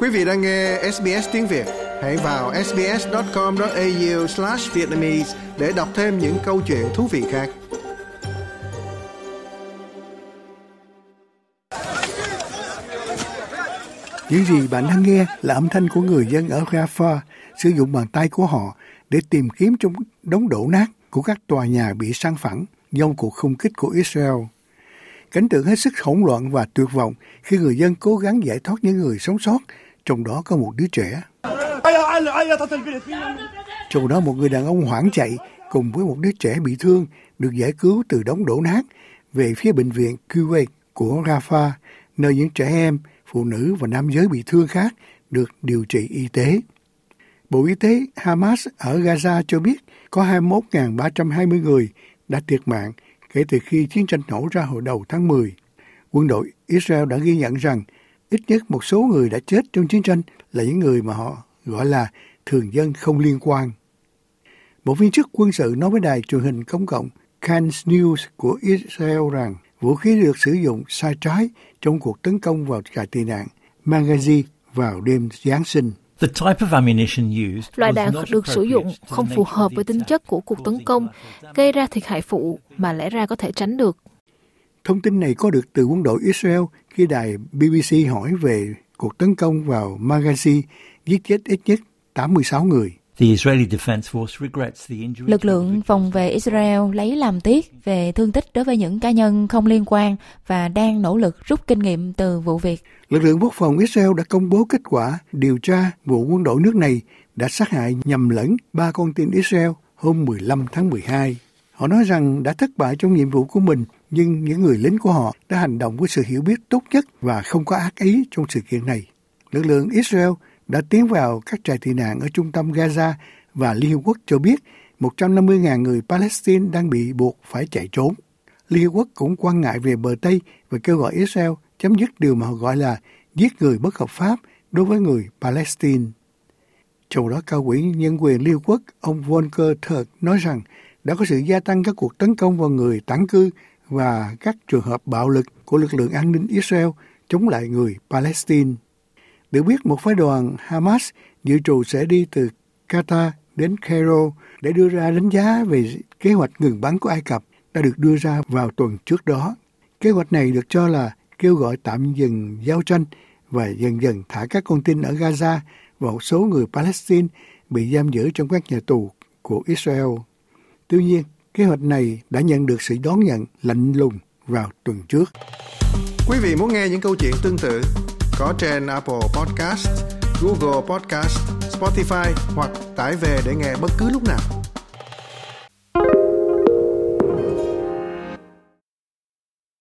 Quý vị đang nghe SBS tiếng Việt, hãy vào sbs.com.au/vietnamese để đọc thêm những câu chuyện thú vị khác. Những gì bạn đang nghe là âm thanh của người dân ở Rafah sử dụng bàn tay của họ để tìm kiếm trong đống đổ nát của các tòa nhà bị san phẳng do cuộc không kích của Israel. Cảnh tượng hết sức hỗn loạn và tuyệt vọng khi người dân cố gắng giải thoát những người sống sót, trong đó có một đứa trẻ. Trong đó một người đàn ông hoảng chạy cùng với một đứa trẻ bị thương được giải cứu từ đống đổ nát về phía bệnh viện Kuwait của Rafah, nơi những trẻ em, phụ nữ và nam giới bị thương khác được điều trị y tế. Bộ Y tế Hamas ở Gaza cho biết có 21.320 người đã thiệt mạng kể từ khi chiến tranh nổ ra hồi đầu tháng 10. Quân đội Israel đã ghi nhận rằng ít nhất một số người đã chết trong chiến tranh là những người mà họ gọi là thường dân không liên quan. Một viên chức quân sự nói với đài truyền hình công cộng Cannes News của Israel rằng vũ khí được sử dụng sai trái trong cuộc tấn công vào trại tị nạn Magazi vào đêm Giáng sinh. Loại đạn được sử dụng không phù hợp với tính chất của cuộc tấn công, gây ra thiệt hại phụ mà lẽ ra có thể tránh được. Thông tin này có được từ quân đội Israel khi đài BBC hỏi về cuộc tấn công vào Magazi giết chết ít nhất 86 người. Lực lượng phòng vệ Israel lấy làm tiếc về thương tích đối với những cá nhân không liên quan và đang nỗ lực rút kinh nghiệm từ vụ việc. Lực lượng quốc phòng Israel đã công bố kết quả điều tra vụ quân đội nước này đã sát hại nhầm lẫn ba con tin Israel hôm 15 tháng 12. Họ nói rằng đã thất bại trong nhiệm vụ của mình, nhưng những người lính của họ đã hành động với sự hiểu biết tốt nhất và không có ác ý trong sự kiện này. Lực lượng Israel đã tiến vào các trại tị nạn ở trung tâm Gaza và Liên Hợp Quốc cho biết 150.000 người Palestine đang bị buộc phải chạy trốn. Liên Hợp Quốc cũng quan ngại về bờ Tây và kêu gọi Israel chấm dứt điều mà họ gọi là giết người bất hợp pháp đối với người Palestine. Trong đó, cao quỹ nhân quyền Liên Hợp Quốc, ông Volker Turk nói rằng đã có sự gia tăng các cuộc tấn công vào người tản cư và các trường hợp bạo lực của lực lượng an ninh Israel chống lại người Palestine. Được biết một phái đoàn Hamas dự trù sẽ đi từ Qatar đến Cairo để đưa ra đánh giá về kế hoạch ngừng bắn của Ai Cập đã được đưa ra vào tuần trước đó. Kế hoạch này được cho là kêu gọi tạm dừng giao tranh và dần dần thả các con tin ở Gaza và một số người Palestine bị giam giữ trong các nhà tù của Israel. Tuy nhiên, kế hoạch này đã nhận được sự đón nhận lạnh lùng vào tuần trước. Quý vị muốn nghe những câu chuyện tương tự có trên Apple Podcast, Google Podcast, Spotify hoặc tải về để nghe bất cứ lúc nào.